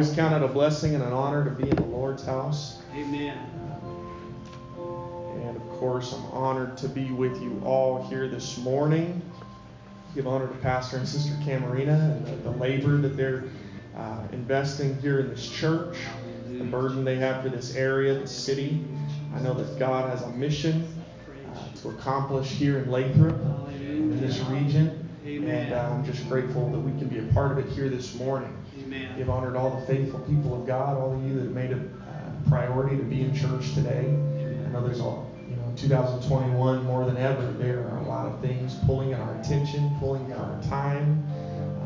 Always count it a blessing and an honor to be in the Lord's house. Amen. And of course, I'm honored to be with you all here this morning. Give honor to Pastor and Sister Camarina and the, the labor that they're uh, investing here in this church, the burden they have for this area, the city. I know that God has a mission uh, to accomplish here in Lathrop, in this region. And uh, I'm just grateful that we can be a part of it here this morning. Amen. Give honor to all the faithful people of God, all of you that have made it a priority to be in church today. I know there's a, you know, 2021 more than ever, there are a lot of things pulling at our attention, pulling at our time.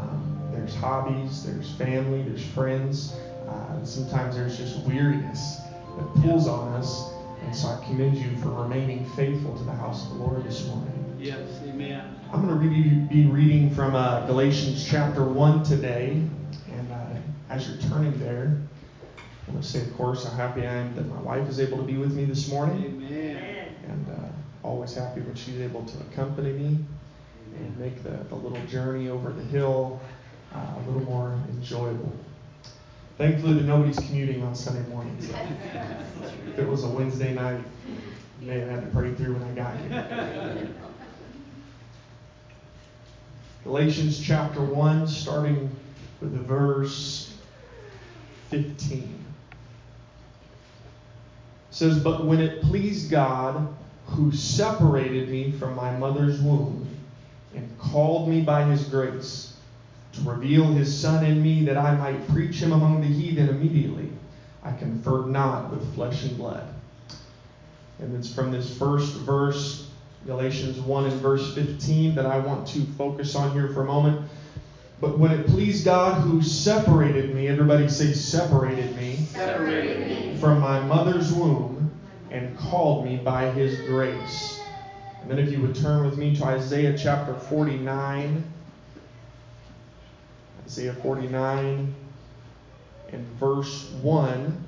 Um, there's hobbies, there's family, there's friends. Uh, sometimes there's just weariness that pulls on us. And so I commend you for remaining faithful to the house of the Lord this morning. Yes, amen. I'm going to be, be reading from uh, Galatians chapter 1 today. As you're turning there, I want to say, of course, how happy I am that my wife is able to be with me this morning. Amen. And uh, always happy when she's able to accompany me and make the, the little journey over the hill uh, a little more enjoyable. Thankfully, that nobody's commuting on Sunday mornings. So if it was a Wednesday night, you may have had to pray through when I got here. Galatians chapter 1, starting with the verse 15. says, But when it pleased God, who separated me from my mother's womb and called me by his grace, to reveal his Son in me that I might preach him among the heathen immediately, I conferred not with flesh and blood. And it's from this first verse Galatians 1 and verse 15 that I want to focus on here for a moment. But when it pleased God who separated me, everybody say separated me, Separated me. from my mother's womb and called me by his grace. And then if you would turn with me to Isaiah chapter 49. Isaiah 49 and verse 1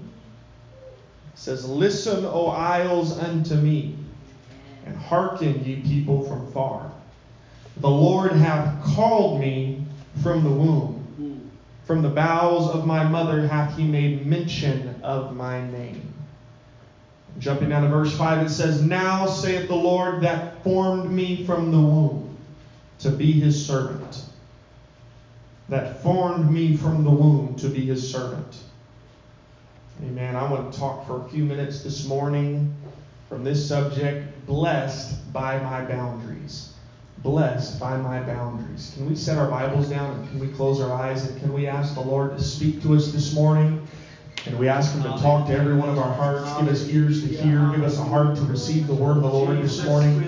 says, Listen, O isles, unto me and hearken, ye people from far. The Lord hath called me from the womb. Hmm. From the bowels of my mother hath he made mention of my name. Jumping down to verse 5, it says, Now saith the Lord that formed me from the womb to be his servant. That formed me from the womb to be his servant. Amen. I want to talk for a few minutes this morning from this subject blessed by my boundaries. Blessed by my boundaries. Can we set our Bibles down and can we close our eyes and can we ask the Lord to speak to us this morning? Can we ask Him to talk to every one of our hearts? Give us ears to hear. Give us a heart to receive the word of the Lord this morning.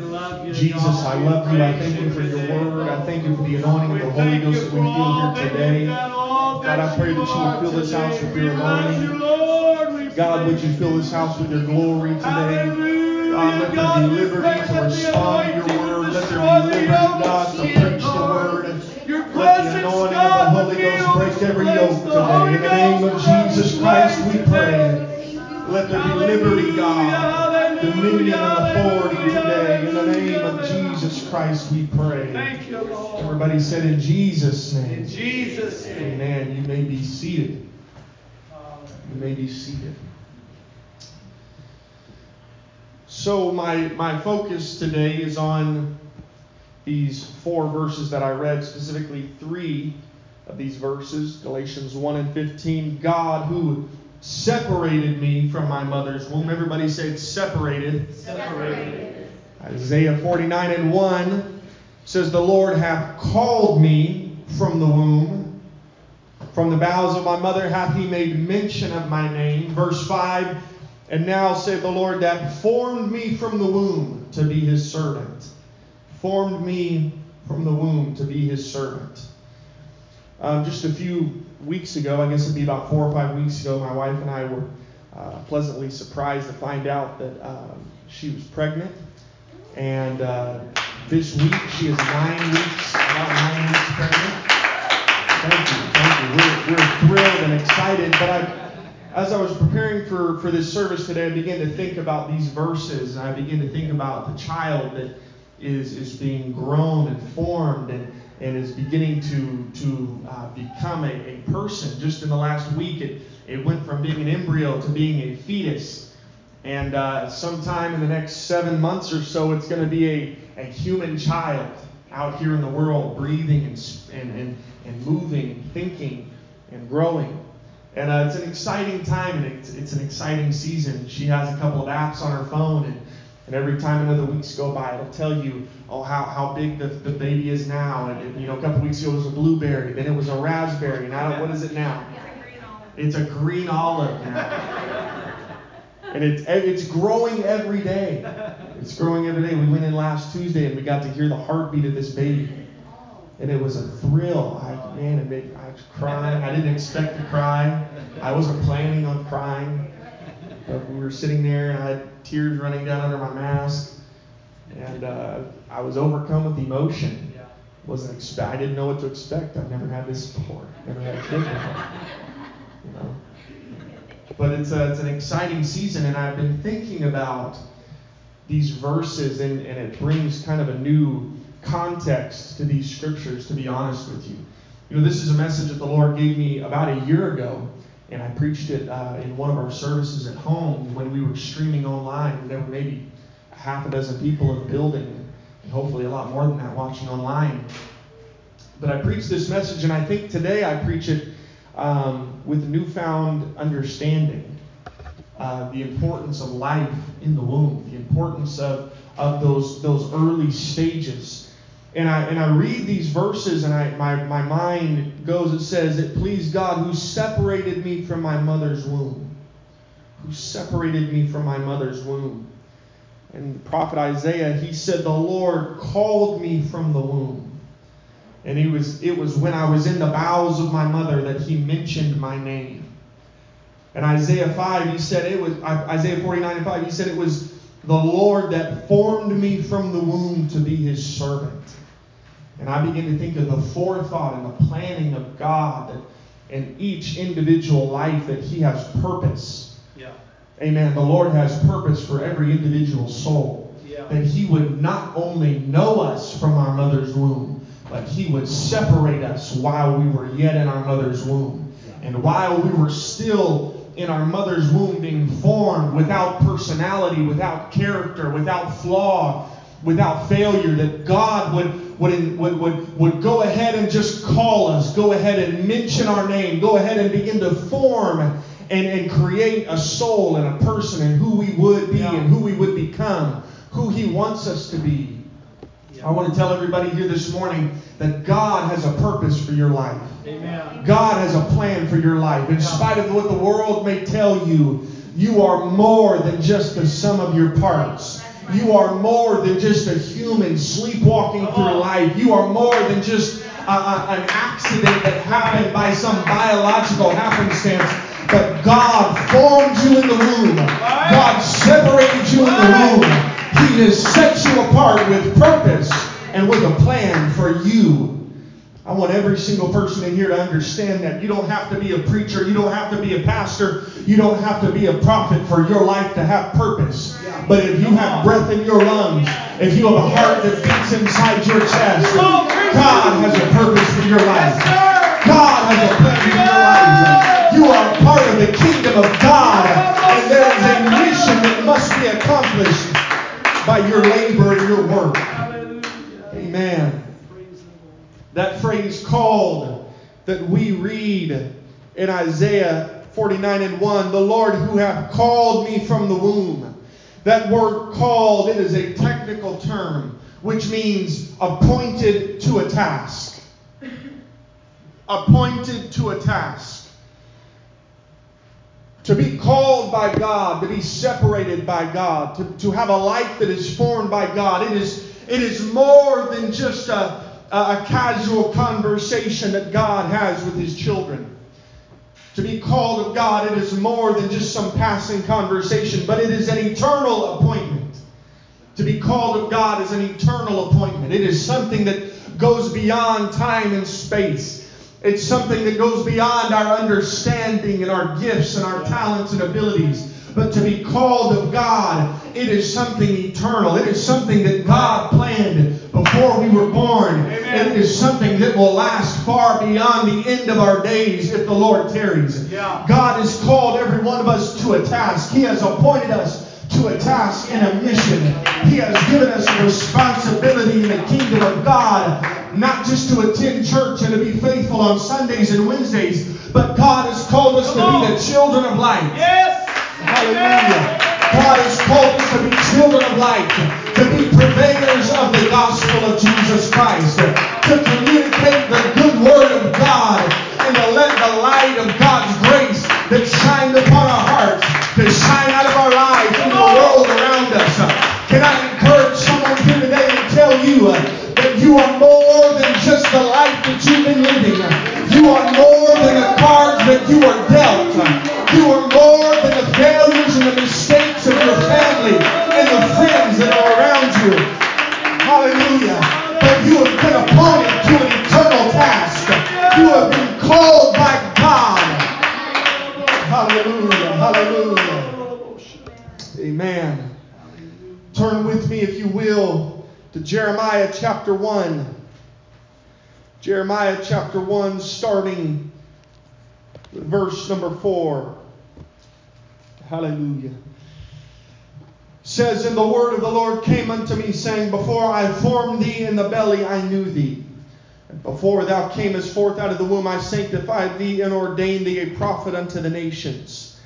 Jesus, I love you. I thank you for your word. I thank you for the anointing of the Holy Ghost that we feel here today. God, I pray that you would fill this house with your anointing. God, would you fill this house with your glory today? God, let there be liberty to respond to your word. Let there be liberty, God, to preach the word. Let the anointing of the Holy Ghost break every yoke today. In the name of Jesus Christ, we pray. Let there be liberty, God, dominion and authority today. In the name of Jesus Christ, we pray. Thank you, Lord. Everybody said in Jesus' name. In Jesus' name. Amen. You may be seated. You may be seated. So my my focus today is on these four verses that I read, specifically three of these verses, Galatians 1 and 15. God who separated me from my mother's womb. Everybody said separated. Separated. Isaiah 49 and 1 says, The Lord hath called me from the womb. From the bowels of my mother hath he made mention of my name. Verse 5 And now saith the Lord that formed me from the womb to be his servant. Formed me from the womb to be his servant. Um, just a few weeks ago, I guess it'd be about four or five weeks ago, my wife and I were uh, pleasantly surprised to find out that um, she was pregnant. And uh, this week, she is nine weeks, about nine weeks pregnant. Thank you, thank you. We're, we're thrilled and excited. But I, as I was preparing for, for this service today, I began to think about these verses, and I began to think about the child that is, is being grown and formed and, and is beginning to, to uh, become a, a person. Just in the last week, it, it went from being an embryo to being a fetus. And uh, sometime in the next seven months or so, it's going to be a, a human child out here in the world, breathing and, and, and, and moving and thinking and growing. And uh, it's an exciting time and it's, it's an exciting season. She has a couple of apps on her phone, and, and every time another weeks go by, it'll tell you oh how, how big the, the baby is now. And, and you know, a couple weeks ago it was a blueberry, then it was a raspberry. Now what is it now? It's a green olive now. and it's it's growing every day. It's growing every day. We went in last Tuesday and we got to hear the heartbeat of this baby and it was a thrill. I man, it made I was crying. I didn't expect to cry. I wasn't planning on crying, but we were sitting there, and I had tears running down under my mask, and uh, I was overcome with emotion. wasn't expect. I didn't know what to expect. I've never had this before. Never had a kid before. You know. But it's a, it's an exciting season, and I've been thinking about these verses, and, and it brings kind of a new context to these scriptures, to be honest with you. You know, this is a message that the Lord gave me about a year ago, and I preached it uh, in one of our services at home when we were streaming online. There were maybe half a dozen people in the building, and hopefully a lot more than that watching online. But I preached this message, and I think today I preach it um, with newfound understanding. Uh, the importance of life in the womb, the importance of, of those, those early stages and I and I read these verses and I my, my mind goes, it says, It pleased God who separated me from my mother's womb. Who separated me from my mother's womb. And the prophet Isaiah, he said, The Lord called me from the womb. And he was it was when I was in the bowels of my mother that he mentioned my name. And Isaiah 5, he said it was Isaiah 49 and 5, he said it was the Lord that formed me from the womb to be his servant. And I begin to think of the forethought and the planning of God that in each individual life that He has purpose. Yeah. Amen. The Lord has purpose for every individual soul. Yeah. That He would not only know us from our mother's womb, but He would separate us while we were yet in our mother's womb. And while we were still in our mother's womb being formed without personality, without character, without flaw, without failure, that God would, would, would, would, would go ahead and just call us, go ahead and mention our name, go ahead and begin to form and, and create a soul and a person and who we would be Yeah. and who we would become, who He wants us to be. I want to tell everybody here this morning that God has a purpose for your life. Amen. God has a plan for your life. In spite of what the world may tell you, you are more than just the sum of your parts. You are more than just a human sleepwalking through life. You are more than just a, a- an accident that happened by some biological happenstance. But God formed you in the womb. God separated you in the womb. He has set you apart with purpose and with a plan for you. I want every single person in here to understand that you don't have to be a preacher, you don't have to be a pastor, you don't have to be a prophet for your life to have purpose. But if you have breath in your lungs, if you have a heart that beats inside your chest, God has a purpose for your life. God has a plan for your life. You are a part of the kingdom of God, and there is a mission that must be accomplished by your labor and your work. Amen. That phrase called that we read in Isaiah 49 and 1, the Lord who hath called me from the womb. That word called, it is a technical term which means appointed to a task. Appointed to a task. To be called by God, to be separated by God, to, to have a life that is formed by God, it is, it is more than just a, a casual conversation that God has with His children. To be called of God, it is more than just some passing conversation, but it is an eternal appointment. To be called of God is an eternal appointment. It is something that goes beyond time and space. It's something that goes beyond our understanding and our gifts and our talents and abilities. But to be called of God, it is something eternal. It is something that God planned before we were born. Amen. It is something that will last far beyond the end of our days if the Lord tarries. Yeah. God has called every one of us to a task. He has appointed us to a task and a mission. He has given us a responsibility in the kingdom of God, not just to attend church and to be faithful on Sundays and Wednesdays, but God has called us to be the children of light. Yes. Hallelujah. God has called us to be children of light, to be purveyors of the gospel of Jesus Jeremiah chapter 1, starting verse number 4. Hallelujah. Says, And the word of the Lord came unto me, saying, Before I formed thee in the belly, I knew thee. And before thou camest forth out of the womb, I sanctified thee and ordained thee a prophet unto the nations.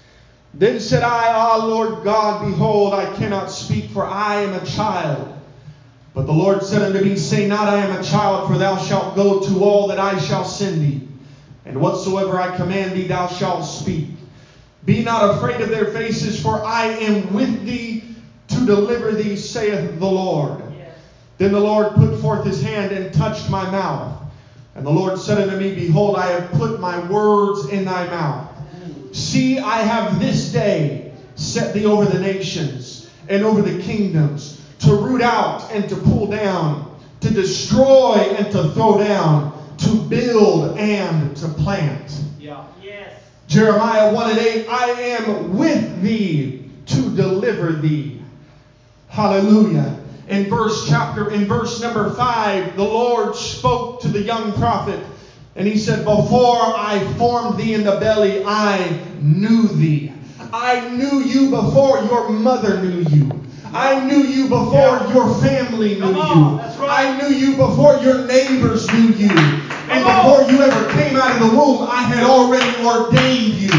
Then said I, Ah, Lord God, behold, I cannot speak, for I am a child. But the Lord said unto me, Say not, I am a child, for thou shalt go to all that I shall send thee. And whatsoever I command thee, thou shalt speak. Be not afraid of their faces, for I am with thee to deliver thee, saith the Lord. Then the Lord put forth his hand and touched my mouth. And the Lord said unto me, Behold, I have put my words in thy mouth. See, I have this day set thee over the nations and over the kingdoms, to root out and to pull down, to destroy and to throw down, to build and to plant. Yeah. Yes. Jeremiah 1 and 8, I am with thee to deliver thee. Hallelujah. In verse chapter, in verse number 5, the Lord spoke to the young prophet, and he said, Before I formed thee in the belly, I knew thee. I knew you before your mother knew you. I knew you before your family knew you. I knew you before your neighbors knew you. And before you ever came out of the womb, I had already ordained you.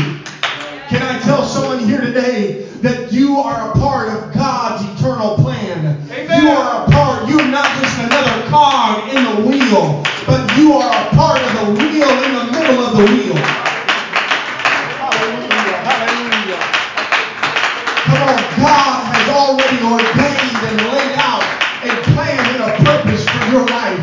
Can I tell someone here today that you are a part of God's eternal plan? Amen. You are a part, you're not just another cog in the wheel, but you are a part of the wheel in the middle of the wheel. Already ordained and laid out a plan and a purpose for your life.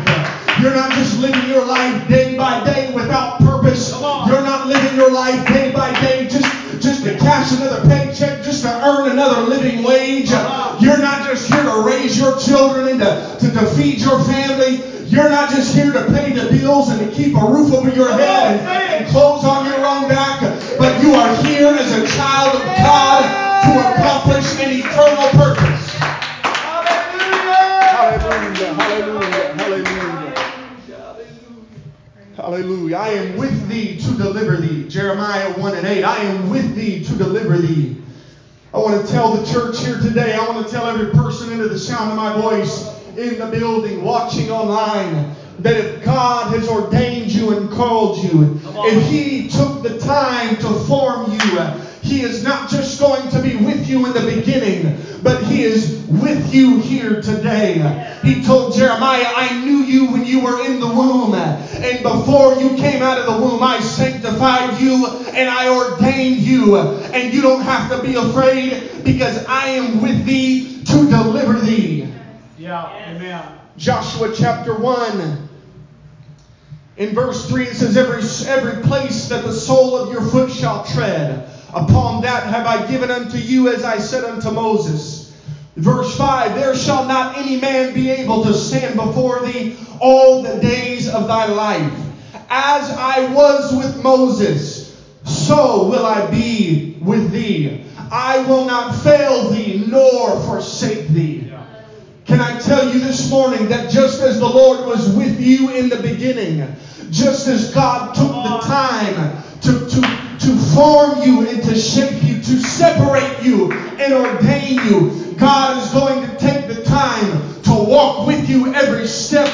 You're not just living your life day by day without purpose. You're not living your life day by day just, just to cash another paycheck, just to earn another living wage. You're not just here to raise your children and to, to, to feed your family. You're not just here to pay the bills and to keep a roof over your head my voice in the building, watching online, that if God has ordained you and called you, if He took the time to form you, He is not just going to be with you in the beginning, but He is with you here today. He told Jeremiah, I knew you when you were in the womb, and before you came out of the womb, I sanctified you and I ordained you, and you don't have to be afraid because I am with thee to deliver thee. Amen. Joshua chapter 1. In verse 3 it says, every, every place that the sole of your foot shall tread, upon that have I given unto you as I said unto Moses. Verse 5 There shall not any man be able to stand before thee all the days of thy life. As I was with Moses, so will I be with thee. I will not fail thee nor forsake thee. Can I tell you this morning that just as the Lord was with you in the beginning, just as God took the time to, to, to form you and to shape you, to separate you and ordain you, God is going to take the time to walk with you every step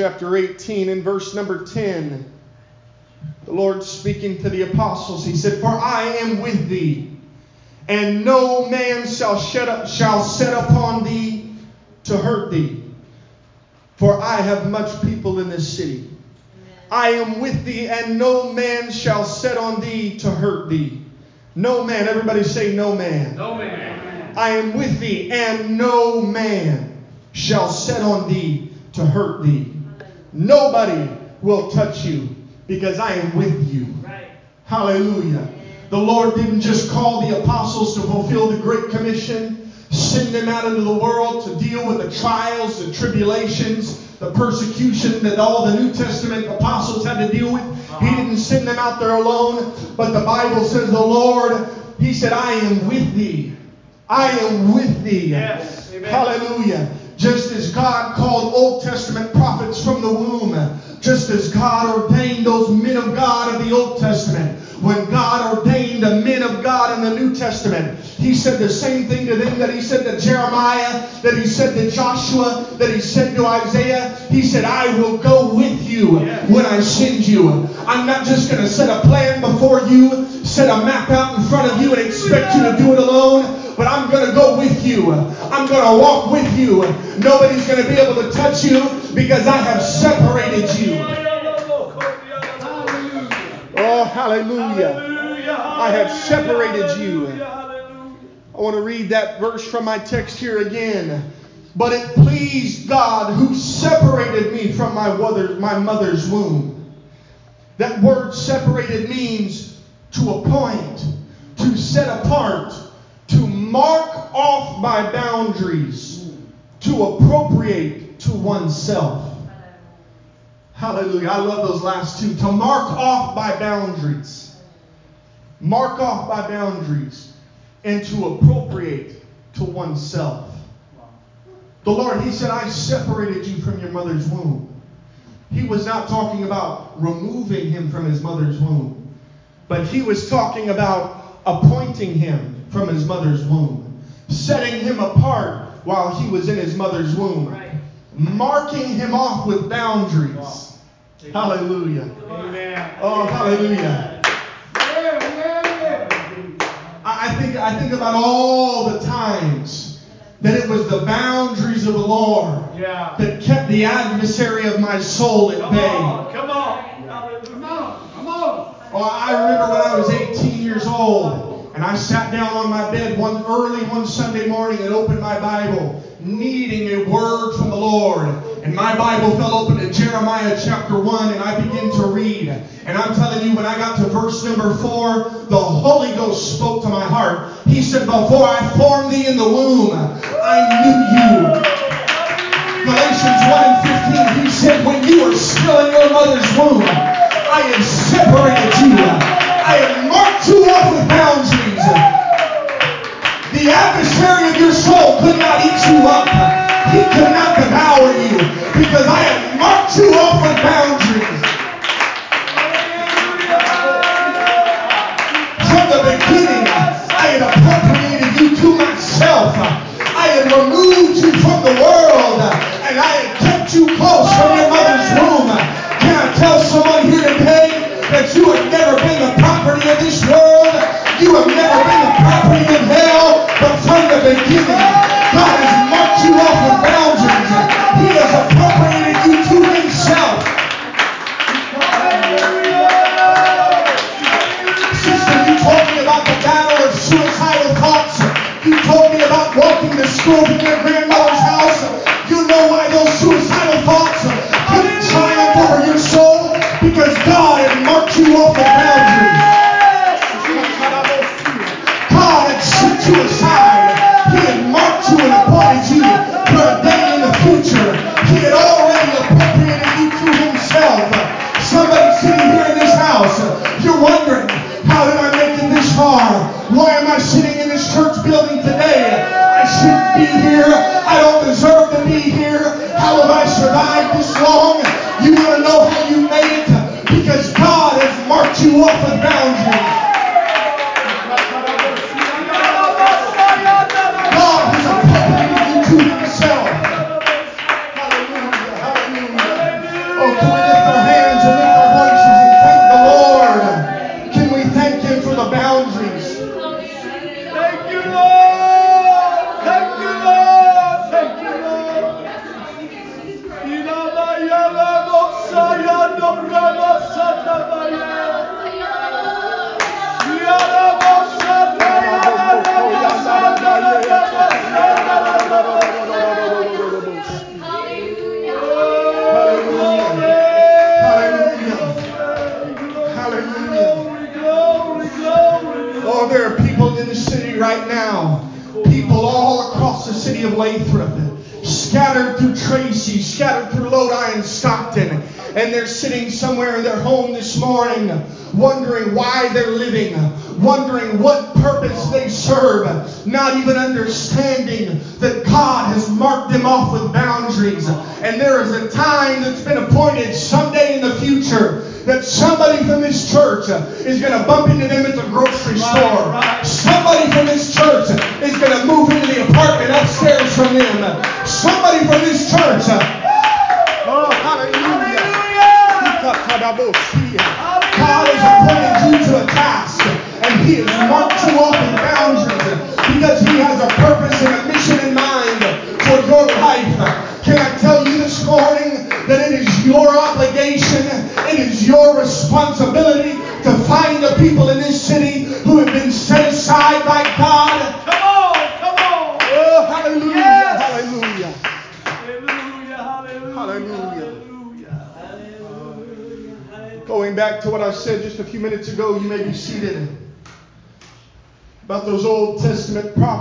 chapter 18 and verse number 10. The Lord speaking to the apostles, he said, For I am with thee, and no man shall, up, shall set upon thee to hurt thee. For I have much people in this city. I am with thee, and no man shall set on thee to hurt thee. No man, everybody say, No man. No man. I am with thee, and no man shall set on thee to hurt thee. Nobody will touch you because I am with you. Right. Hallelujah. The Lord didn't just call the apostles to fulfill the Great Commission, send them out into the world to deal with the trials, the tribulations, the persecution that all the New Testament apostles had to deal with. He uh-huh. didn't send them out there alone, but the Bible says the Lord, He said, I am with thee. I am with thee. Yes. Hallelujah. Just as God called Old Testament prophets from the womb, just as God ordained those men of God of the Old Testament, when God ordained the men of God in the New Testament, He said the same thing to them that He said to Jeremiah, that He said to Joshua, that He said to Isaiah. He said, I will go with you when I send you. I'm not just going to set a plan before you, set a map out in front of you, and expect you to do it alone but I'm going to go with you. I'm going to walk with you. Nobody's going to be able to touch you because I have separated you. Oh, hallelujah. I have separated you. I want to read that verse from my text here again. But it pleased God who separated me from my mother, my mother's womb. That word separated means to appoint, to set apart, to mark off by boundaries, to appropriate to oneself. Hallelujah. I love those last two. To mark off by boundaries. Mark off by boundaries. And to appropriate to oneself. The Lord, He said, I separated you from your mother's womb. He was not talking about removing him from his mother's womb, but He was talking about appointing him from his mother's womb, setting him apart while he was in his mother's womb, Right. marking him off with boundaries. Hallelujah. Amen. Oh, hallelujah. I I think about all the times that it was the boundaries of the Lord Yeah. that kept the adversary of my soul at Come bay. on, come on. Hallelujah. Come on, come on. Oh, I remember when I was 18 years old and I sat down on my bed one early one Sunday morning and opened my Bible, needing a word from the Lord. And my Bible fell open to Jeremiah chapter 1 and I began to read. And I'm telling you, when I got to verse number 4, the Holy Ghost spoke to my heart. He said, Before I formed thee in the womb, I knew you. Galatians 1 and 15, he said, When you were still in your mother's womb, I have separated you. I have marked you off with boundaries. The adversary of your soul could not eat you up. He cannot devour you because I have marked you off with boundaries. From the beginning, I had appropriated you to myself. I had removed you from the world and I had kept you close from your mother's womb. Can I tell someone here today that you have never been the property of this world? You have never been the property of hell, but from the beginning, be here.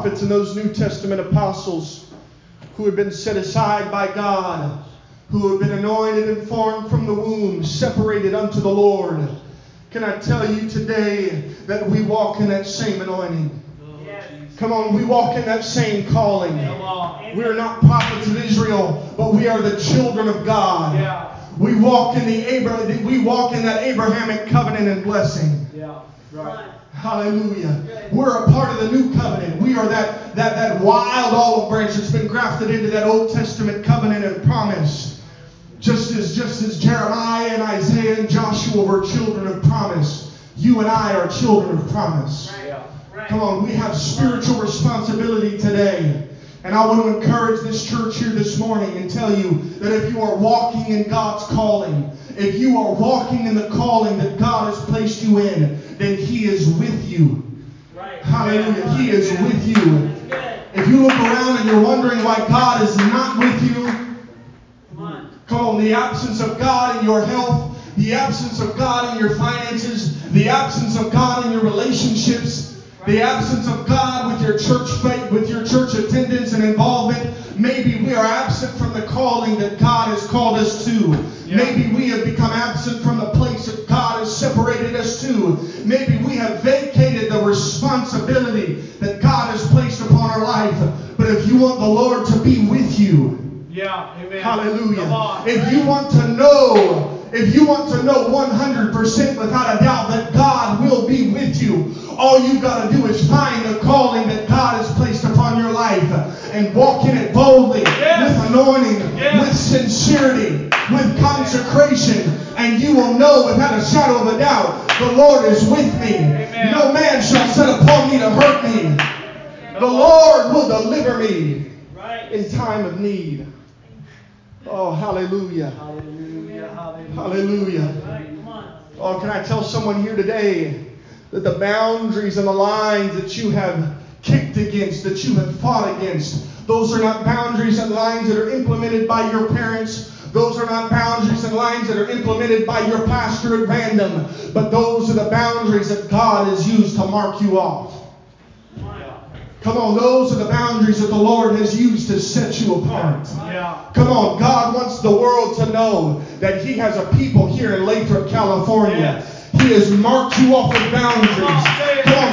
Prophets and those New Testament apostles who had been set aside by God, who had been anointed and formed from the womb, separated unto the Lord. Can I tell you today that we walk in that same anointing? Come on, we walk in that same calling. We are not prophets of Israel, but we are the children of God. Yeah. We walk in the Abra- we walk in that Abrahamic covenant and blessing. Yeah. Right. Hallelujah. We're a part of the new covenant. We are that, that, that wild olive branch that's been grafted into that Old Testament covenant and promise. Just as just as Jeremiah and Isaiah and Joshua were children of promise, you and I are children of promise. Come on, we have spiritual responsibility today. And I want to encourage this church here this morning and tell you that if you are walking in God's calling, if you are walking in the calling that God has placed you in, then He is with you. Right. Hallelujah. He is Amen. with you. If you look around and you're wondering why God is not with you, Come on. Come on, the absence of God in your health, the absence of God in your finances, the absence of God in your relationships, the absence of God with your church faith, with your church attendance and involvement. Maybe we are absent from the calling that God has called us to. Yeah. Maybe we have become absent from the place that God has separated us to. Maybe we have vacated the responsibility that God has placed upon our life. But if you want the Lord to be with you, yeah, amen. Hallelujah. If you want to know if you want to know 100% without a doubt that God will be with you, all you've got to do is find the calling that God has placed upon your life and walk in it boldly, yes. with anointing, yes. with sincerity, with consecration, and you will know without a shadow of a doubt the Lord is with me. Amen. No man shall set upon me to hurt me. The Lord will deliver me in time of need. Oh, hallelujah. Hallelujah. Hallelujah. Oh, can I tell someone here today that the boundaries and the lines that you have kicked against, that you have fought against, those are not boundaries and lines that are implemented by your parents. Those are not boundaries and lines that are implemented by your pastor at random, but those are the boundaries that God has used to mark you off. Come on, those are the boundaries that the Lord has used to set you apart. Yeah. Come on, God wants the world to know that He has a people here in Lathrop, California. He has marked you off with boundaries.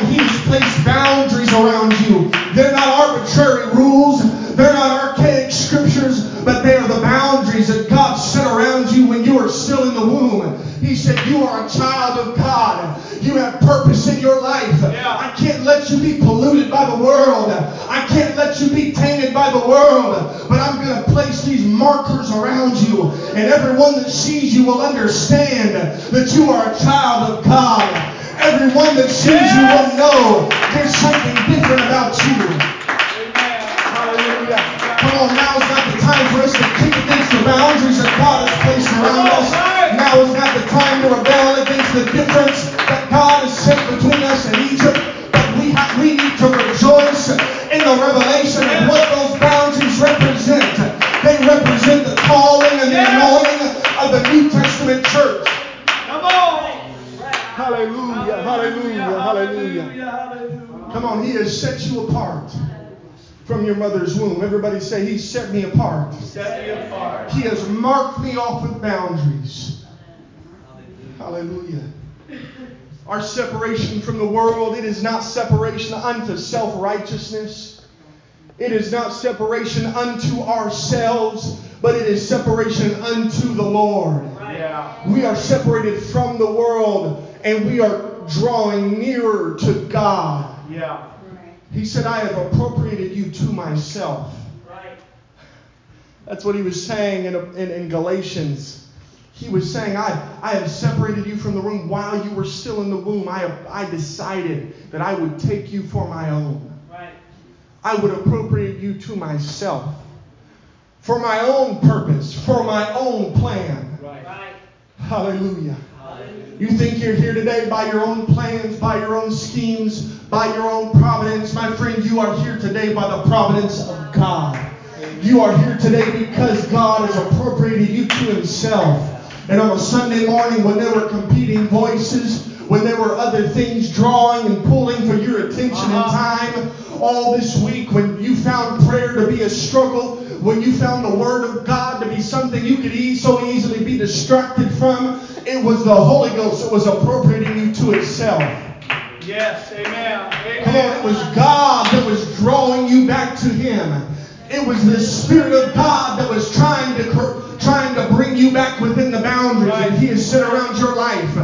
He has placed boundaries around you. They're not arbitrary rules, they're not archaic scriptures, but they are the boundaries that God set around you when you were still in the womb. He said, You are a child of God. You have purpose in your life. Yeah. I can't let you be polluted by the world. I can't let you be tainted by the world. But I'm going to place these markers around you. And everyone that sees you will understand that you are a child of God. Everyone that sees yes. you will know there's something different about you. Amen. Hallelujah. Come on, now is not the time for us to kick against the boundaries that God has placed around us. Now is not the time to rebel against the difference that God has set between us and Egypt. But we have, we need to rejoice in the revelation of what those boundaries represent. They represent the calling and the anointing of the New Testament church. Come on. Hallelujah, hallelujah, hallelujah, hallelujah. Come on, He has set you apart from your mother's womb. Everybody say, He set me apart. Set me apart. He has marked me off with boundaries. Hallelujah. Our separation from the world, it is not separation unto self righteousness. It is not separation unto ourselves, but it is separation unto the Lord. Yeah. We are separated from the world and we are drawing nearer to God. Yeah. He said, I have appropriated you to myself. Right. That's what he was saying in, in, in Galatians. He was saying, I, I have separated you from the room while you were still in the womb. I, I decided that I would take you for my own. Right. I would appropriate you to myself for my own purpose, for my own plan. Right. right. Hallelujah. Hallelujah. You think you're here today by your own plans, by your own schemes, by your own providence. My friend, you are here today by the providence of God. You are here today because God has appropriated you to Himself. And on a Sunday morning, when there were competing voices, when there were other things drawing and pulling for your attention uh-huh. and time, all this week, when you found prayer to be a struggle, when you found the Word of God to be something you could e- so easily be distracted from, it was the Holy Ghost that was appropriating you to itself. Yes, amen. amen. Come on, it was God that was drawing you back to Him. It was the Spirit of God that was trying to trying to bring you back within the boundaries that He has set around your life.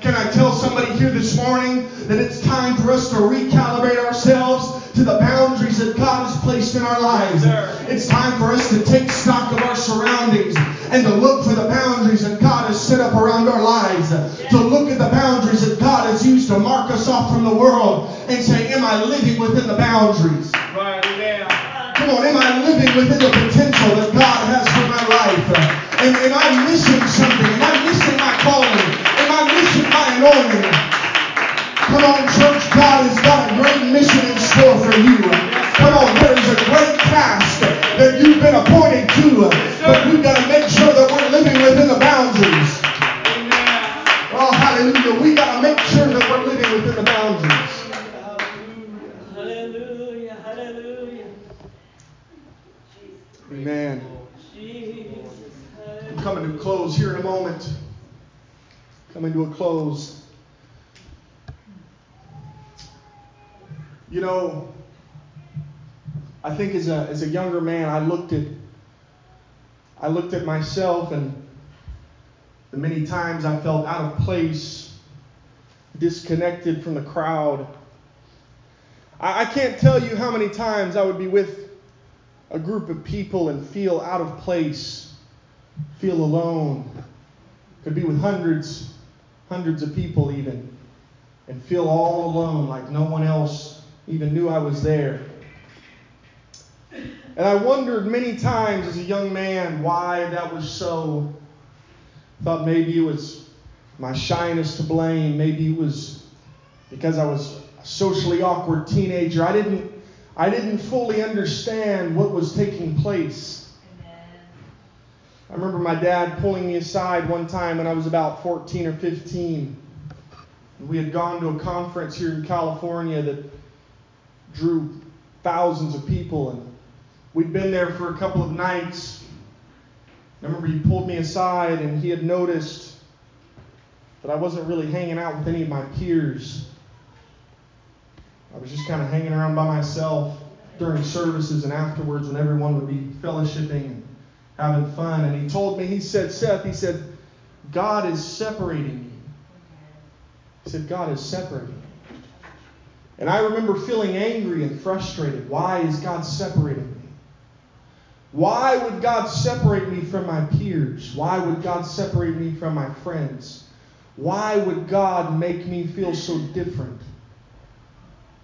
Can I tell somebody here this morning that it's time for us to recalibrate ourselves to the boundaries that God has placed in our lives? It's time for us to take stock of our surroundings and to look for the boundaries that God has set up around our lives. To look at the boundaries that God has used to mark us off from the world and say, Am I living within the boundaries? Right, amen. Come on, am I living within the potential Am, am I missing something? Am I missing my calling? Am I missing my anointing? Come on, church. I think as a, as a younger man, I looked at I looked at myself and the many times I felt out of place, disconnected from the crowd. I, I can't tell you how many times I would be with a group of people and feel out of place, feel alone. Could be with hundreds, hundreds of people even, and feel all alone, like no one else even knew I was there. And I wondered many times as a young man why that was so. Thought maybe it was my shyness to blame. Maybe it was because I was a socially awkward teenager. I didn't, I didn't fully understand what was taking place. I remember my dad pulling me aside one time when I was about 14 or 15. We had gone to a conference here in California that drew thousands of people, and We'd been there for a couple of nights. I remember he pulled me aside and he had noticed that I wasn't really hanging out with any of my peers. I was just kind of hanging around by myself during services and afterwards when everyone would be fellowshipping and having fun. And he told me, he said, Seth, he said, God is separating you. He said, God is separating you. And I remember feeling angry and frustrated. Why is God separating me? Why would God separate me from my peers? Why would God separate me from my friends? Why would God make me feel so different?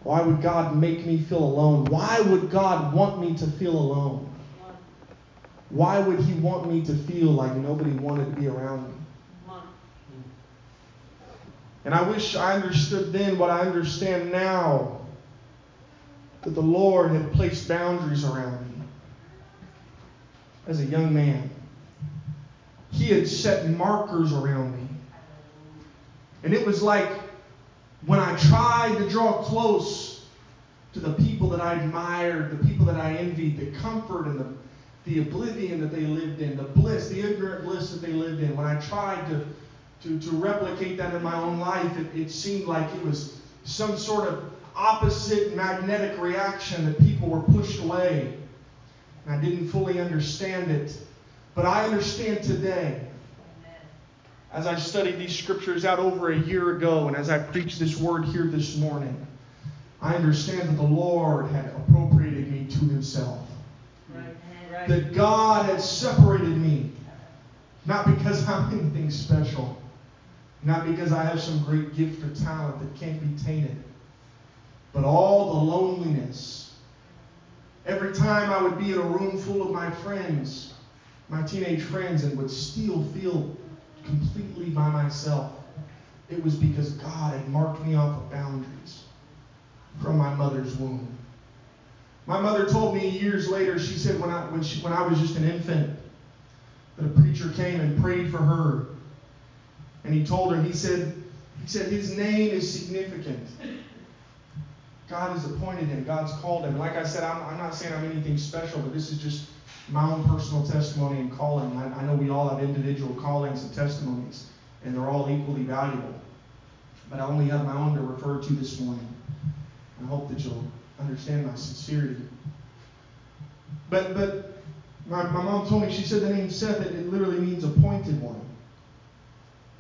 Why would God make me feel alone? Why would God want me to feel alone? Why would He want me to feel like nobody wanted to be around me? And I wish I understood then what I understand now that the Lord had placed boundaries around me as a young man. He had set markers around me. And it was like when I tried to draw close to the people that I admired, the people that I envied, the comfort and the, the oblivion that they lived in, the bliss, the ignorant bliss that they lived in, when I tried to, to, to replicate that in my own life, it, it seemed like it was some sort of opposite magnetic reaction that people were pushed away. I didn't fully understand it. But I understand today. As I studied these scriptures out over a year ago, and as I preach this word here this morning, I understand that the Lord had appropriated me to Himself. Right. That God had separated me, not because I'm anything special, not because I have some great gift or talent that can't be tainted, but all the loneliness Every time I would be in a room full of my friends, my teenage friends, and would still feel completely by myself, it was because God had marked me off of boundaries from my mother's womb. My mother told me years later, she said when I, when, she, when I was just an infant, that a preacher came and prayed for her. And he told her, he said, he said, his name is significant. God has appointed him. God's called him. Like I said, I'm, I'm not saying I'm anything special, but this is just my own personal testimony and calling. I, I know we all have individual callings and testimonies, and they're all equally valuable. But I only have my own to refer to this morning. I hope that you'll understand my sincerity. But but my, my mom told me, she said the name Seth, it, it literally means appointed one.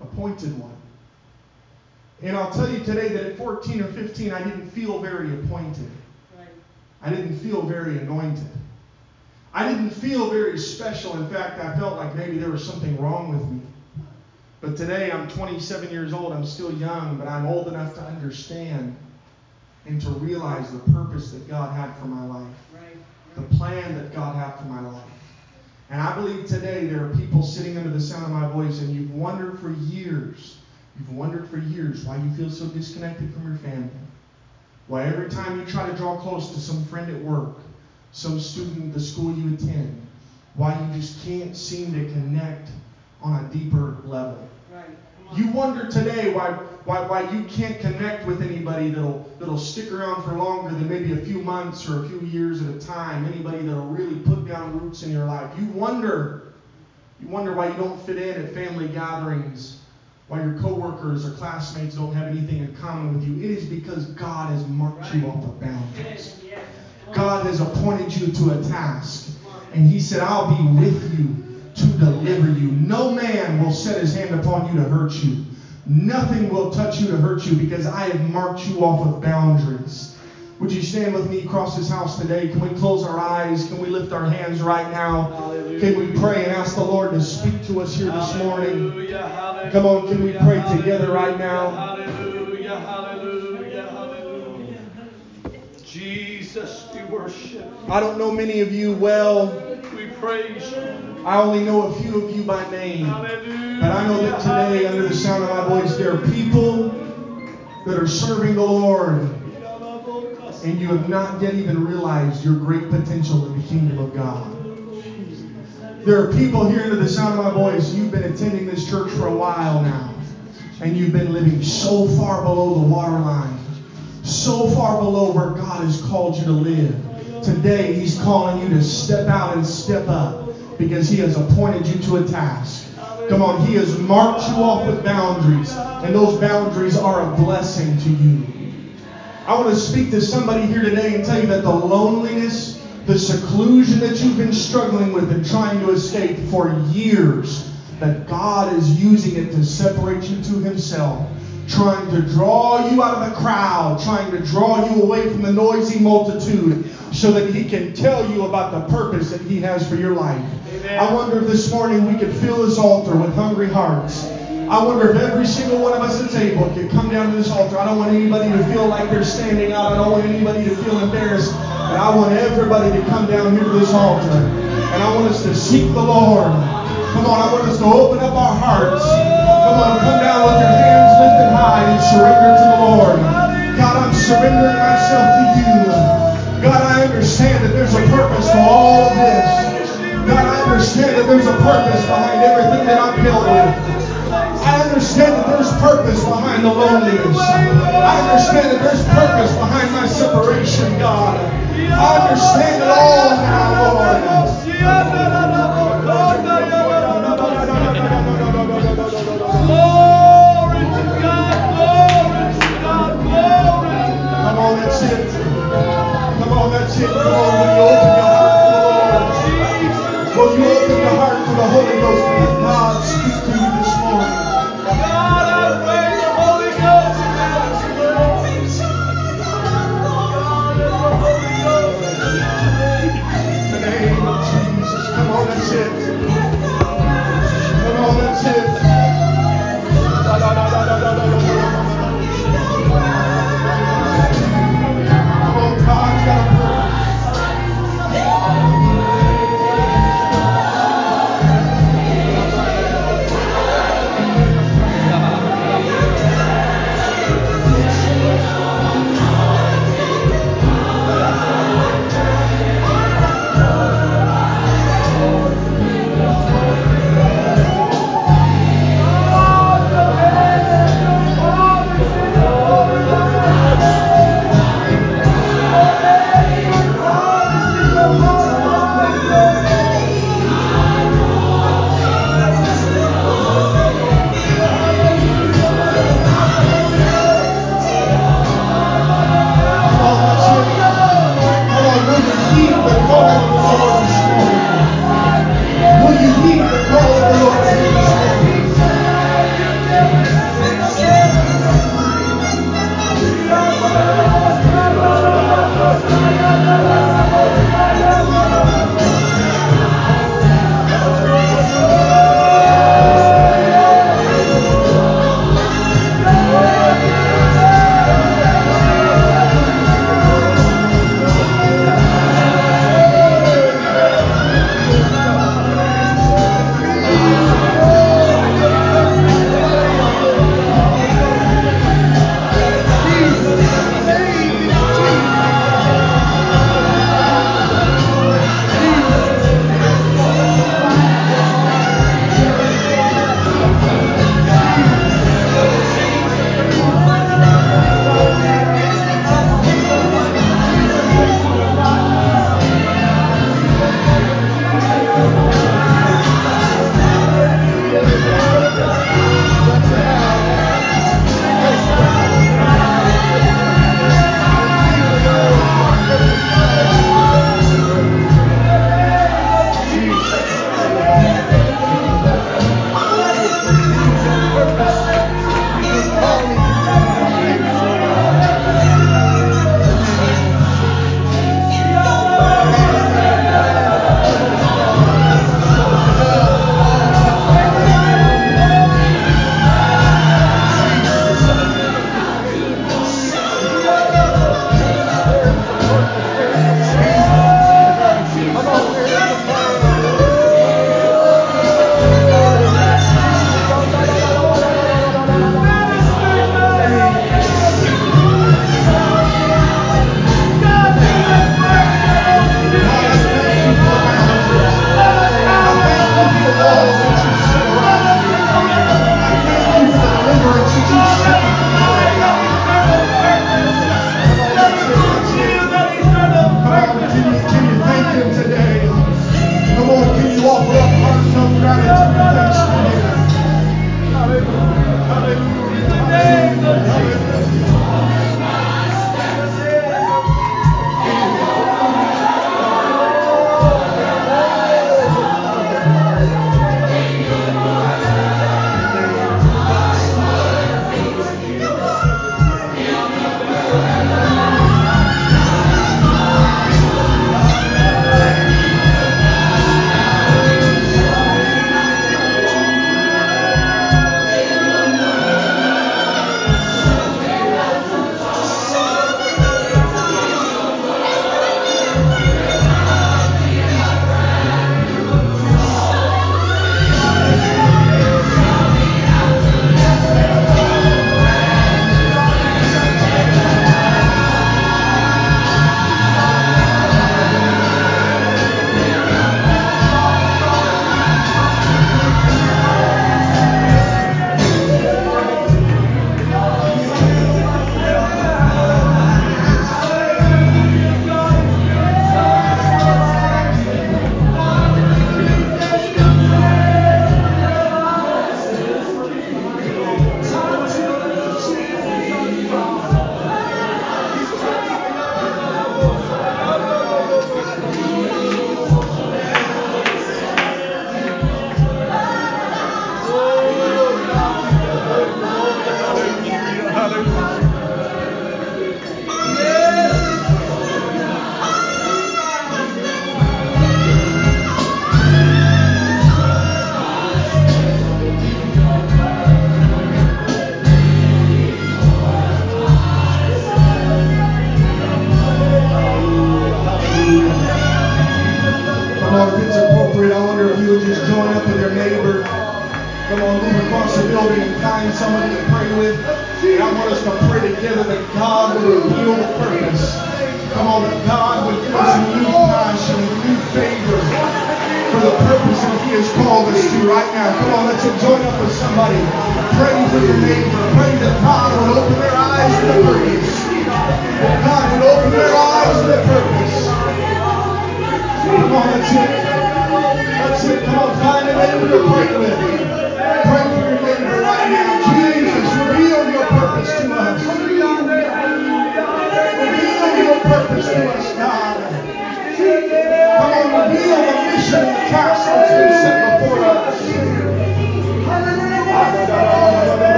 Appointed one. And I'll tell you today that at 14 or 15, I didn't feel very appointed. Right. I didn't feel very anointed. I didn't feel very special. In fact, I felt like maybe there was something wrong with me. But today, I'm 27 years old. I'm still young, but I'm old enough to understand and to realize the purpose that God had for my life, right. the plan that God had for my life. And I believe today there are people sitting under the sound of my voice, and you've wondered for years You've wondered for years why you feel so disconnected from your family. Why every time you try to draw close to some friend at work, some student at the school you attend, why you just can't seem to connect on a deeper level. Right. You wonder today why, why, why you can't connect with anybody that'll, that'll stick around for longer than maybe a few months or a few years at a time, anybody that'll really put down roots in your life. You wonder You wonder why you don't fit in at family gatherings, why your coworkers or classmates don't have anything in common with you. It is because God has marked you off of boundaries. God has appointed you to a task. And He said, I'll be with you to deliver you. No man will set his hand upon you to hurt you. Nothing will touch you to hurt you because I have marked you off of boundaries. Would you stand with me across this house today? Can we close our eyes? Can we lift our hands right now? Hallelujah. Can we pray and ask the Lord to speak to us here this morning? Hallelujah. Come on, can we pray together right now? Hallelujah, hallelujah, hallelujah. Jesus, we worship. I don't know many of you well. We praise you. I only know a few of you by name. Hallelujah. But I know that today, under the sound of my voice, there are people that are serving the Lord and you have not yet even realized your great potential in the kingdom of God. There are people here under the sound of my voice, you've been attending this church for a while now, and you've been living so far below the waterline, so far below where God has called you to live. Today, He's calling you to step out and step up because He has appointed you to a task. Come on, He has marked you off with boundaries, and those boundaries are a blessing to you. I want to speak to somebody here today and tell you that the loneliness, the seclusion that you've been struggling with and trying to escape for years, that God is using it to separate you to Himself trying to draw you out of the crowd, trying to draw you away from the noisy multitude so that he can tell you about the purpose that he has for your life. Amen. I wonder if this morning we could fill this altar with hungry hearts I wonder if every single one of us at the table could come down to this altar. I don't want anybody to feel like they're standing out. I don't want anybody to feel embarrassed. But I want everybody to come down here to this altar. And I want us to seek the Lord. Come on, I want us to open up our hearts. Come on, come down with your hands lifted high and surrender to the Lord. God, I'm surrendering myself to you. God, I understand that there's a purpose for all of this. God, I understand that there's a purpose behind everything that I'm dealt purpose behind the loneliness. I understand that there's purpose behind my separation, God. I understand it all now, Lord.